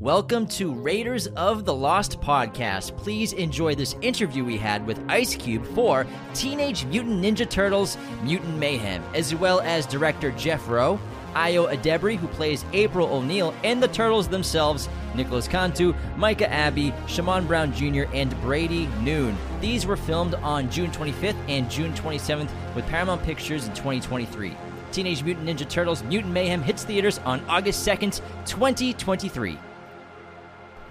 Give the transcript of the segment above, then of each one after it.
Welcome to Raiders of the Lost podcast. Please enjoy this interview we had with Ice Cube for Teenage Mutant Ninja Turtles Mutant Mayhem, as well as director Jeff Rowe, Ayo Edebiri, who plays April O'Neil, and the Turtles themselves, Nicholas Cantu, Micah Abbey, Shamon Brown Jr., and Brady Noon. These were filmed on June 25th and June 27th with Paramount Pictures in 2023. Teenage Mutant Ninja Turtles Mutant Mayhem hits theaters on August 2nd, 2023.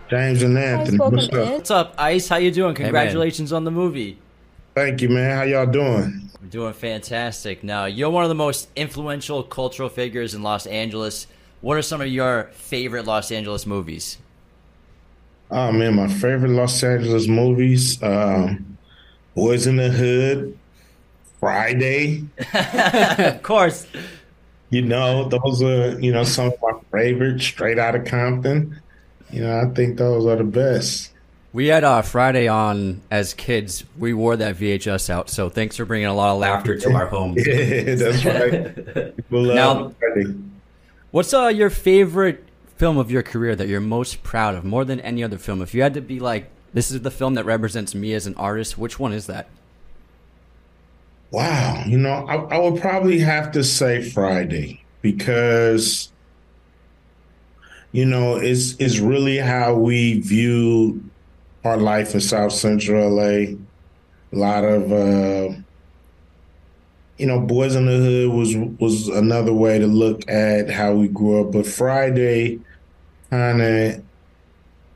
James and Anthony, welcome what's up? What's up, Ice? How you doing? man. Congratulations on the movie. Thank you, man. How y'all doing? We're doing fantastic. Now, you're one of the most influential cultural figures in Los Angeles. What are some of your favorite Los Angeles movies? Oh man, my favorite Los Angeles movies: um, Boyz n the Hood, Friday. of course. You know, those are you know some of my favorites. Straight Out of Compton. You know, I think those are the best. We had uh, Friday on as kids. We wore that VHS out, so thanks for bringing a lot of laughter to our home. Yeah, that's right. People love Now- Friday. What's uh, your favorite film of your career that you're most proud of, more than any other film? If you had to be like, this is the film that represents me as an artist, which one is that? Wow, you know, I, I would probably have to say Friday because, you know, it's it's really how we view our life in South Central LA. A lot of, uh, you know, Boyz n the Hood was was another way to look at how we grew up, but Friday kind of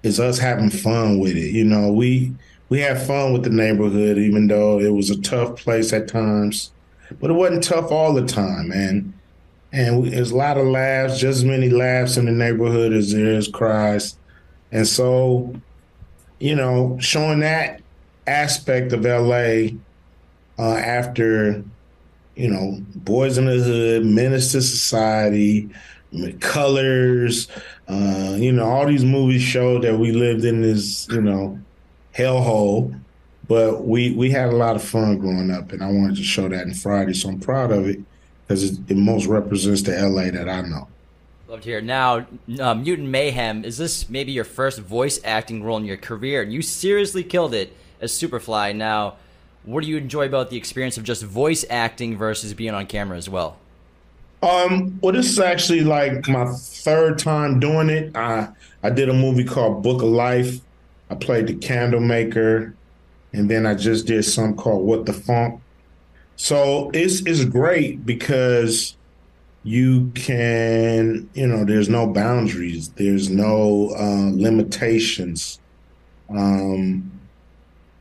is us having fun with it. You know, we we had fun with the neighborhood, even though it was a tough place at times. But it wasn't tough all the time, man. And there's a lot of laughs, just as many laughs in the neighborhood as there is cries. And so, you know, showing that aspect of LA uh, after, you know, Boyz n the Hood, Menace to Society, Colors, uh, you know, all these movies showed that we lived in this, you know, hellhole. But we we had a lot of fun growing up, and I wanted to show that in Friday. So I'm proud of it because it, it most represents the LA that I know. Love to hear. Now, uh, Mutant Mayhem, is this maybe your first voice acting role in your career? And you seriously killed it as Superfly. Now, what do you enjoy about the experience of just voice acting versus being on camera as well? Um, well, this is actually like my third time doing it. I I did a movie called Book of Life. I played the candle maker, and then I just did some called What the Funk. So it's it's great because you can, you know, there's no boundaries, there's no uh, limitations. Um,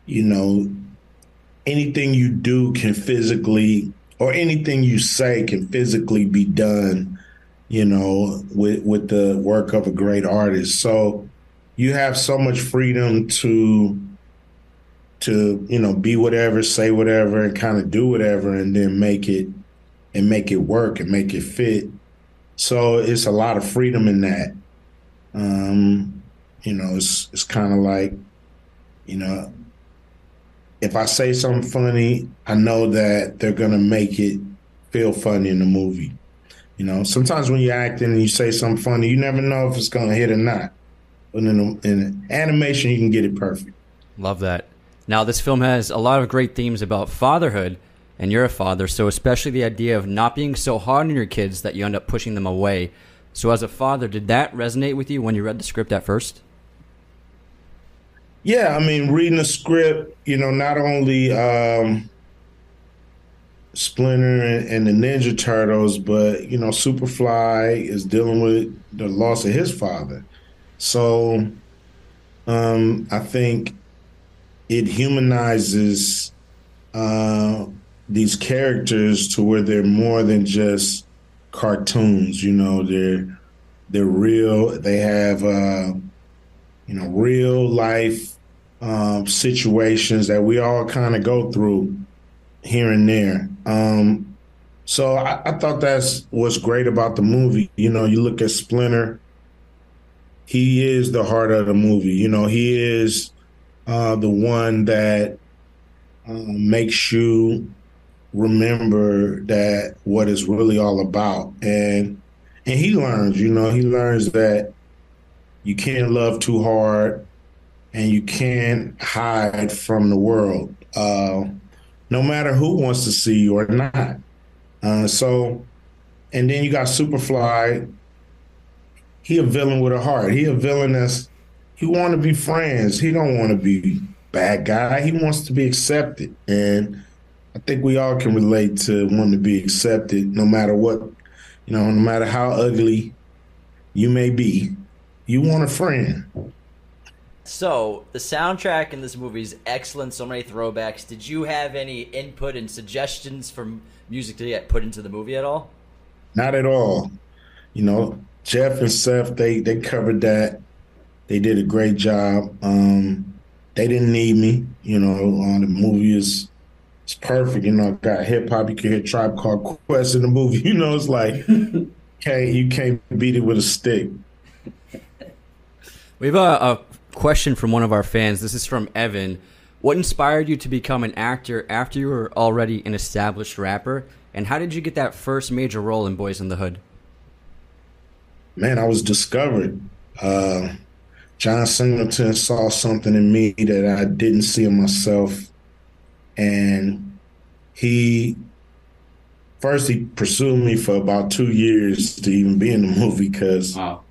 you know, anything you do can physically or anything you say can physically be done, you know, with with the work of a great artist. So you have so much freedom to to, you know, be whatever, say whatever, and kind of do whatever and then make it and make it work and make it fit. So it's a lot of freedom in that. Um, you know, it's it's kind of like, you know, if I say something funny, I know that they're gonna make it feel funny in the movie. You know, sometimes when you're acting and you say something funny, you never know if it's gonna hit or not. But in, in animation, you can get it perfect. Love that. Now, this film has a lot of great themes about fatherhood, and you're a father, so especially the idea of not being so hard on your kids that you end up pushing them away. So, as a father, did that resonate with you when you read the script at first? Yeah, I mean, reading the script, you know, not only um, Splinter and, the Ninja Turtles, but you know, Superfly is dealing with the loss of his father. So, um, I think it humanizes uh, these characters to where they're more than just cartoons. You know, they're they're real. They have uh, you know real life um, situations that we all kind of go through here and there. Um, so I, I thought that's what's great about the movie. You know, you look at Splinter. He is the heart of the movie. You know, he is uh, the one that um, makes you remember that what it's really all about, and and he learns. You know, he learns that you can't love too hard, and you can't hide from the world, uh, no matter who wants to see you or not. Uh, so, and then you got Superfly. He a villain with a heart. He a villain that's he want to be friends. He don't want to be bad guy. He wants to be accepted, and I think we all can relate to wanting to be accepted, no matter what, you know, no matter how ugly you may be. You want a friend. So the soundtrack in this movie is excellent. So many throwbacks. Did you have any input and suggestions from music to get put into the movie at all? Not at all. You know, Jeff and Seth they they covered that. They did a great job. Um, they didn't need me. You know, uh, the movie is it's perfect. You know, I got hip hop. You can hear Tribe Called Quest in the movie. You know, it's like can't you can't beat it with a stick. We have a, a question from one of our fans. This is from Evan. What inspired you to become an actor after you were already an established rapper? And how did you get that first major role in Boyz n the Hood? Man, I was discovered. Uh, John Singleton saw something in me that I didn't see in myself. And he first he pursued me for about two years to even be in the movie because wow.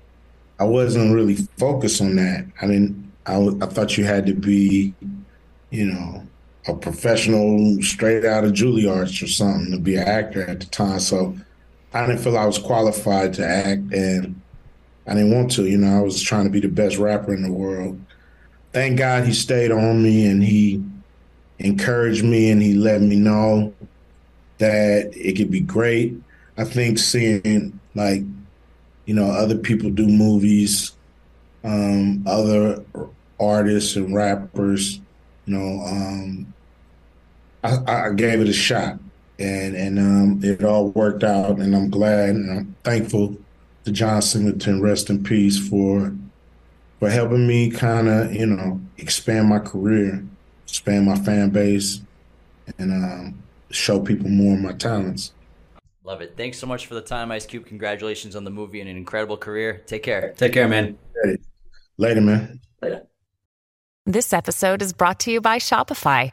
I wasn't really focused on that. I didn't. I, I thought you had to be, you know, a professional straight out of Juilliard or something to be an actor at the time. So I didn't feel I was qualified to act, and I didn't want to. You know, I was trying to be the best rapper in the world. Thank God he stayed on me and he encouraged me and he let me know that it could be great. I think seeing like you know, other people do movies, um, other artists and rappers, you know, um, I, I, gave it a shot and, and, um, it all worked out and I'm glad and I'm thankful to John Singleton, rest in peace for, for helping me kind of, you know, expand my career, expand my fan base and, um, show people more of my talents. Love it. Thanks so much for the time, Ice Cube. Congratulations on the movie and an incredible career. Take care. Take care, man. Later, man. Later. This episode is brought to you by Shopify.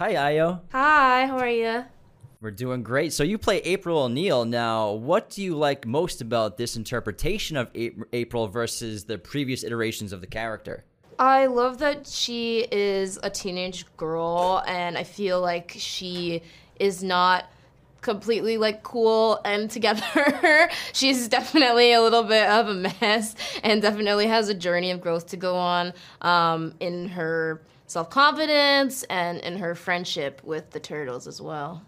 Hi, Ayo. Hi, how are you? We're doing great. So you play April O'Neil. Now, what do you like most about this interpretation of April versus the previous iterations of the character? I love that she is a teenage girl, and I feel like she is not completely like cool and together. She's definitely a little bit of a mess and definitely has a journey of growth to go on um, in her self confidence and in her friendship with the turtles as well.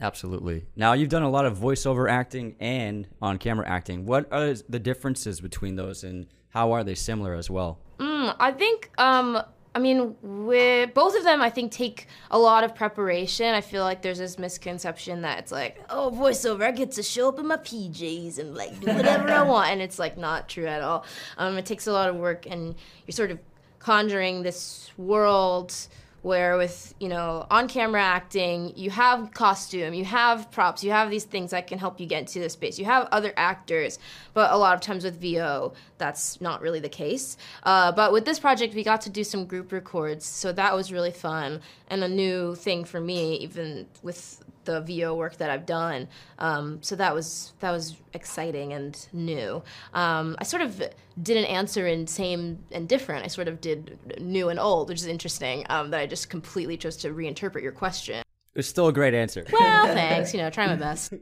Absolutely. Now you've done a lot of voiceover acting and on camera acting. What are the differences between those, and how are they similar as well? Mm, I think. Um, I mean, with both of them, I think take a lot of preparation. I feel like there's this misconception that it's like, oh, voiceover, I get to show up in my PJs and like do whatever I want, and it's like not true at all. Um, it takes a lot of work, and you're sort of conjuring this world where with you know on camera acting you have costume you have props you have these things that can help you get into the space. You have other actors but a lot of times with vo that's not really the case. Uh, but with this project we got to do some group records so that was really fun and a new thing for me even with the VO work that I've done. Um, so that was that was exciting and new. Um, I sort of didn't answer in same and different. I sort of did new and old, which is interesting. Um, that I just completely chose to reinterpret your question. It's still a great answer. Well, thanks. You know, try my best.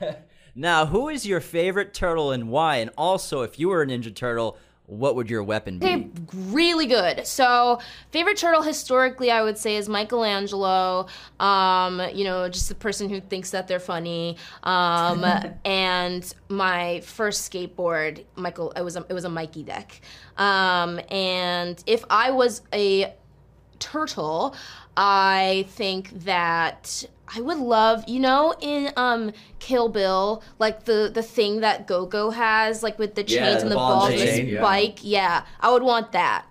Now, who is your favorite turtle and why? And also, if you were a Ninja Turtle, what would your weapon be? Okay, really good. So, favorite turtle historically, I would say, is Michelangelo. Um, you know, just the person who thinks that they're funny. Um, and my first skateboard, Michael, it was a, it was a Mikey deck. Um, and if I was a turtle, I think that I would love, you know, in um Kill Bill, like the the thing that Go-Go has, like with the chains Yeah, and the the ball and and chain, the yeah. spike. Yeah, I would want that.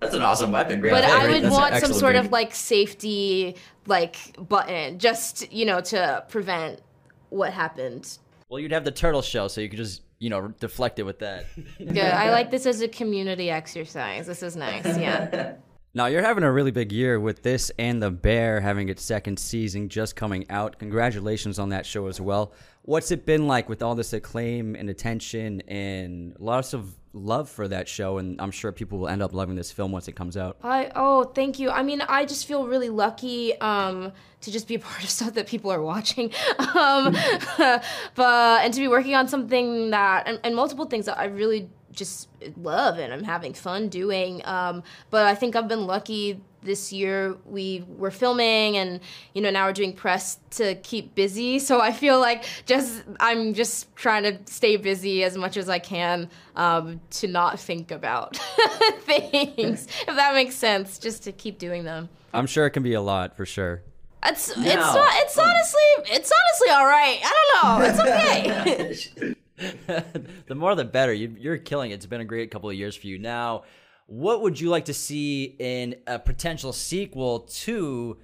That's an awesome weapon. Great But I would That's want some sort pick. of like safety like button, just you know, to prevent what happened. Well, you'd have the turtle shell, so you could just, you know, deflect it with that. Good. I like this as a community exercise. This is nice. Yeah. Now you're having a really big year with this and the Bear having its second season just coming out. Congratulations on that show as well. What's it been like with all this acclaim and attention and lots of love for that show? And I'm sure people will end up loving this film once it comes out. I oh, thank you. I mean, I just feel really lucky um, to just be a part of stuff that people are watching, um, but and to be working on something that and, and multiple things that I really just love and I'm having fun doing. Um, but I think I've been lucky this year. We were filming and you know now we're doing press to keep busy. So I feel like just I'm just trying to stay busy as much as I can um, to not think about things, if that makes sense. Just to keep doing them. I'm sure it can be a lot for sure. It's it's not it's honestly it's honestly all right. I don't know. It's okay. the more the better. You, you're killing it. It's been a great couple of years for you. Now, what would you like to see in a potential sequel to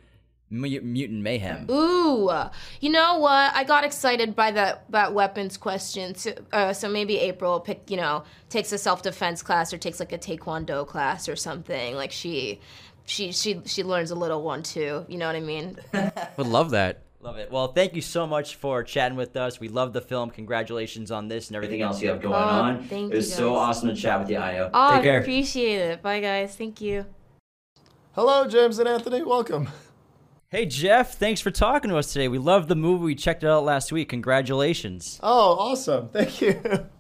Mu- Mutant Mayhem? Ooh, you know what? I got excited by that that weapons question. So, uh, so maybe April pick you know takes a self defense class or takes like a taekwondo class or something. Like she. She, she she learns a little one too. You know what I mean? Would love that. Love it. Well, thank you so much for chatting with us. We love the film. Congratulations on this and everything else you have going Oh, on. thank it was you, so awesome to chat with you, Ayo. Oh, Take I care. appreciate it. Bye guys. Thank you. Hello, James and Anthony. Welcome. Hey, Jeff, thanks for talking to us today. We love the movie. We checked it out last week. Congratulations. Oh, awesome. Thank you.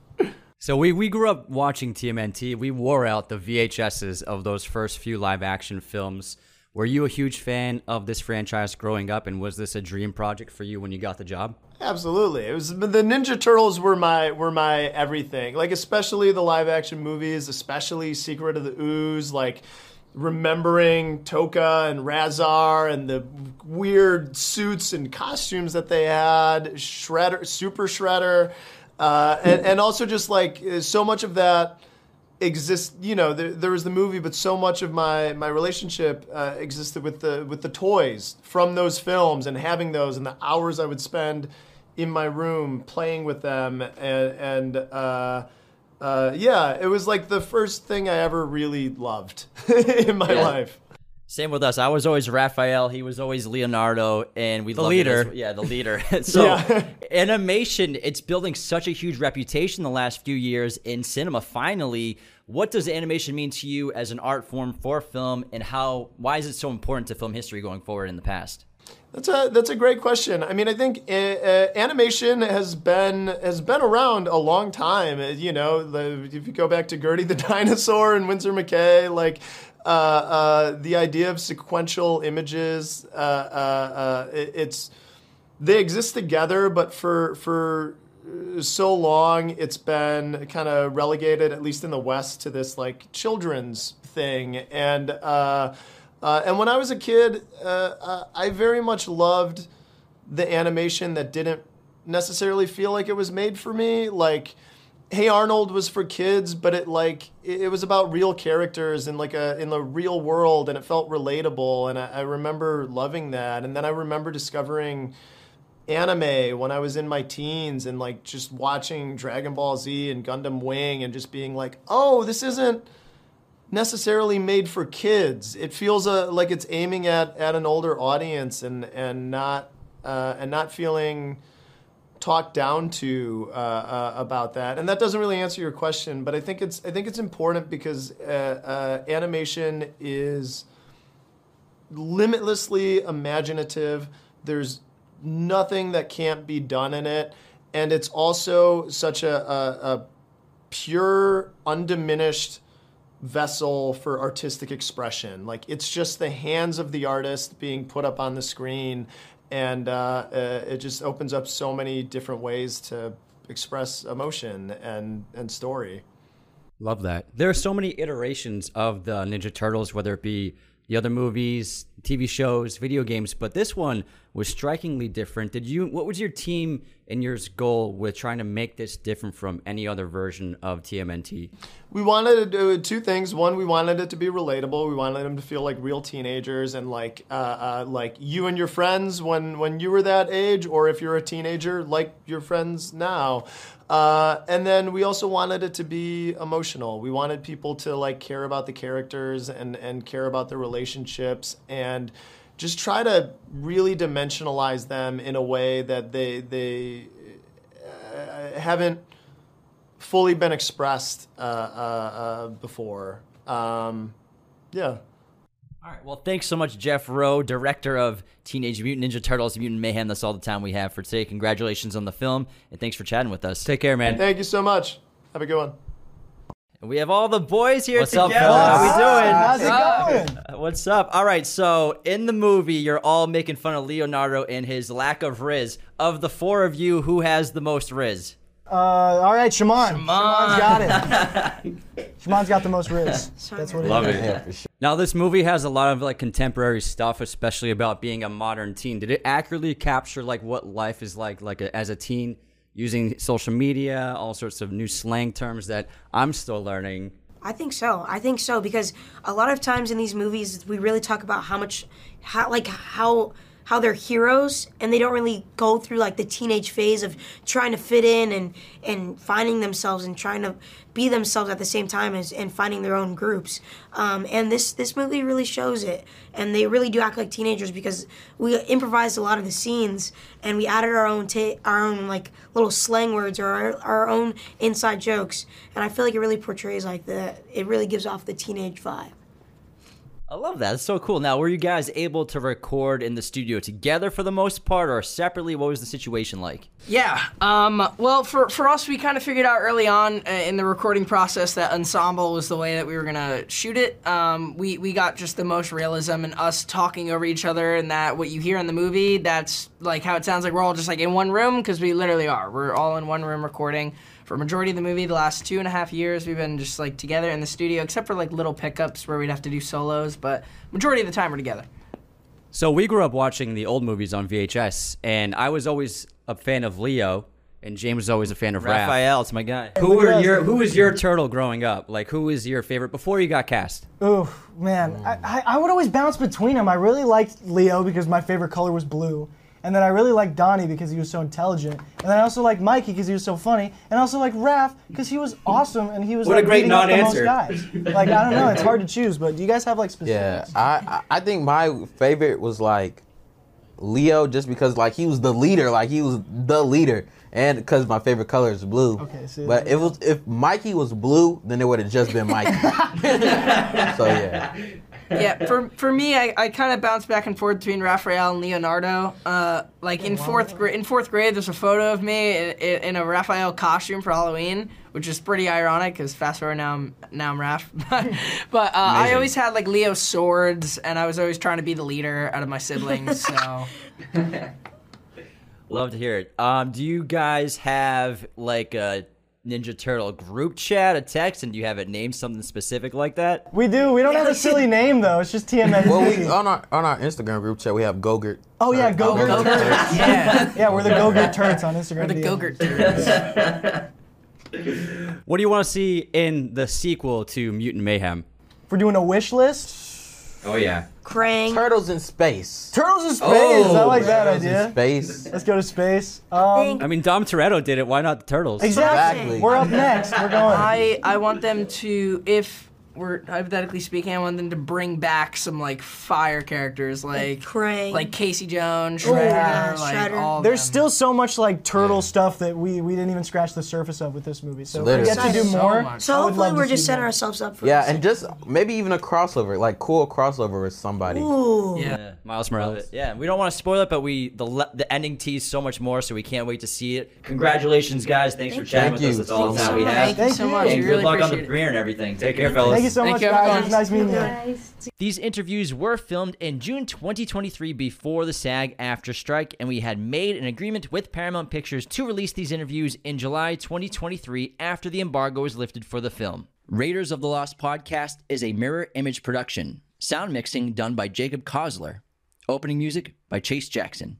So we, we grew up watching TMNT. We wore out the VHSs of those first few live action films. Were you a huge fan of this franchise growing up, and was this a dream project for you when you got the job? Absolutely. It was the Ninja Turtles were my were my everything. Like especially the live action movies, especially Secret of the Ooze, like remembering Tokka and Rahzar and the weird suits and costumes that they had, Shredder, Super Shredder, uh, and, and also just like so much of that exists you know there, there was the movie but so much of my my relationship uh, existed with the with the toys from those films and having those and the hours i would spend in my room playing with them. And and uh, uh, yeah it was like the first thing i ever really loved in my life Same with us. I was always Raphael. He was always Leonardo, and we The leader. yeah, the leader. so Yeah. animation, it's building such a huge reputation the last few years in cinema. Finally, what does animation mean to you as an art form for film, and how? Why is it so important to film history going forward in the past? That's a that's a great question. I mean, I think uh, uh, animation has been has been around a long time. You know, the, if you go back to Gertie the dinosaur and Winsor McCay, like the idea of sequential images, uh, uh, uh, it, it's they exist together, but for for uh, so long it's been kind of relegated, at least in the West, to this like children's thing. And uh, uh, and when I was a kid, uh, uh, I very much loved the animation that didn't necessarily feel like it was made for me. Like, Hey Arnold was for kids, but it like it, it was about real characters in like a in the real world, and it felt relatable. And I, I remember loving that. And then I remember discovering anime when I was in my teens and like just watching Dragon Ball Z and Gundam Wing and just being like, oh, this isn't necessarily made for kids. It feels uh, like it's aiming at, at an older audience and and not uh, and not feeling talked down to uh, uh, about that. And that doesn't really answer your question, but I think it's I think it's important because uh, uh, animation is limitlessly imaginative. There's nothing that can't be done in it, and it's also such a, a, a pure, undiminished vessel for artistic expression. Like it's just the hands of the artist being put up on the screen, and uh, uh, it just opens up so many different ways to express emotion and and story. Love that. There are so many iterations of the Ninja Turtles, whether it be the other movies, TV shows, video games, but this one was strikingly different. Did you what was your team and yours goal with trying to make this different from any other version of TMNT? We wanted to do two things. One, we wanted it to be relatable. We wanted them to feel like real teenagers and like uh, uh, like you and your friends when when you were that age, or if you're a teenager, like your friends now. Uh, and then we also wanted it to be emotional. We wanted people to like care about the characters and and care about the relationships and just try to really dimensionalize them in a way that they they uh, haven't fully been expressed uh, uh, uh, before. Um, yeah. All right. Well, thanks so much, Jeff Rowe, director of Teenage Mutant Ninja Turtles Mutant Mayhem. That's all the time we have for today. Congratulations on the film, and thanks for chatting with us. Take care, man. Thank you so much. Have a good one. And we have all the boys here What's up, together. fellas? How we doing? How's it going? Uh, What's up? All right, so in the movie, you're all making fun of Leonardo and his lack of Riz. Of the four of you, who has the most Riz? Uh, all right, Shamon. Shamon's got it. Shamon's got the most riz. That's what it Love is. it. Now, this movie has a lot of like contemporary stuff, especially about being a modern teen. Did it accurately capture like what life is like, like a, as a teen, using social media, all sorts of new slang terms that I'm still learning? I think so. I think so because a lot of times in these movies we really talk about how much how like how how they're heroes and they don't really go through like the teenage phase of trying to fit in and and finding themselves and trying to be themselves at the same time as and finding their own groups. Um, and this this movie really shows it. And they really do act like teenagers because we improvised a lot of the scenes and we added our own ta- our own like little slang words or our, our own inside jokes. And I feel like it really portrays like the it really gives off the teenage vibe. I love that. It's so cool. Now, were you guys able to record in the studio together for the most part, or separately? What was the situation like? Yeah. Um, well, for, for us, we kind of figured out early on uh, in the recording process that ensemble was the way that we were gonna shoot it. Um, we we got just the most realism and us talking over each other, and that what you hear in the movie, that's like how it sounds like we're all just like in one room because we literally are. We're all in one room recording. For a majority of the movie, the last two and a half years, we've been just like together in the studio, except for like little pickups where we'd have to do solos. But majority of the time, we're together. So we grew up watching the old movies on VHS, and I was always a fan of Leo, and James was always a fan of Raph. Raphael, it's my guy. Who were your Who was your turtle growing up? Like, who was your favorite before you got cast? Oh man. I, I, I would always bounce between them. I really liked Leo because my favorite color was blue. And then I really liked Donnie because he was so intelligent. And then I also liked Mikey because he was so funny. And I also like Raph because he was awesome and he was What a like great beating up the most non-answer. Like I don't know, it's hard to choose. But do you guys have like Yeah, specifics? I I I think my favorite was like Leo, just because like he was the leader, like he was the leader, and because my favorite color is blue. Okay, see, but there it was if Mikey was blue, then it would have just been Mikey. so yeah, yeah, for for me, I, I kind of bounce back and forth between Raphael and Leonardo. Uh, like in fourth grade, in fourth grade, there's a photo of me in, in, in a Raphael costume for Halloween, which is pretty ironic because fast forward now I'm now I'm Raph. but uh, I always had like Leo swords, and I was always trying to be the leader out of my siblings. So Love to hear it. Um, do you guys have like a Ninja Turtle group chat, a text, and do you have it named something specific like that? We do. We don't have a silly name though. It's just TMNT. well we on our on our Instagram group chat we have Gogurt. oh yeah, Go-Gurt oh, Go-Gurt. Turds. yeah, Yeah, we're the Go-Gurt Turds on Instagram. we're the DM. Go-Gurt turds. What do you want to see in the sequel to Mutant Mayhem? If we're doing a wish list, Oh yeah. Krang. Turtles in space. turtles in space. I like that Turtles in idea. space. Let's go to space. Um, I mean, Dom Toretto did it. Why not the turtles? exactly. Exactly. We're up next. We're going. I I want them to if we're hypothetically speaking, I want them to bring back some like fire characters, like Krang. like Casey Jones, Oh, Shredder, yeah, like Shredder. all. There's them. still so much like turtle stuff that we, we didn't even scratch the surface of with this movie. So if we Literally. get to do more. much. So hopefully we're just setting more. ourselves up for Yeah, this. and just maybe even a crossover, like cool crossover with somebody. Ooh. yeah. Miles Morales. Yeah, we don't want to spoil it, but we the le- the ending teased so much more, so we can't wait to see it. Congratulations, guys! Thanks for chatting Thank with us. you. That's all the Thank time we you. have. Thank you so much. And good luck on the premiere and everything. Take care, fellas. Thank you so Thank much, you, guys. It everyone. was nice meeting you. These interviews were filmed in June 2023 before the SAG-AFTRA strike, and we had made an agreement with Paramount Pictures to release these interviews in July 2023 after the embargo was lifted for the film. Raiders of the Lost podcast is a mirror image production. Sound mixing done by Jacob Kosler. Opening music by Chase Jackson.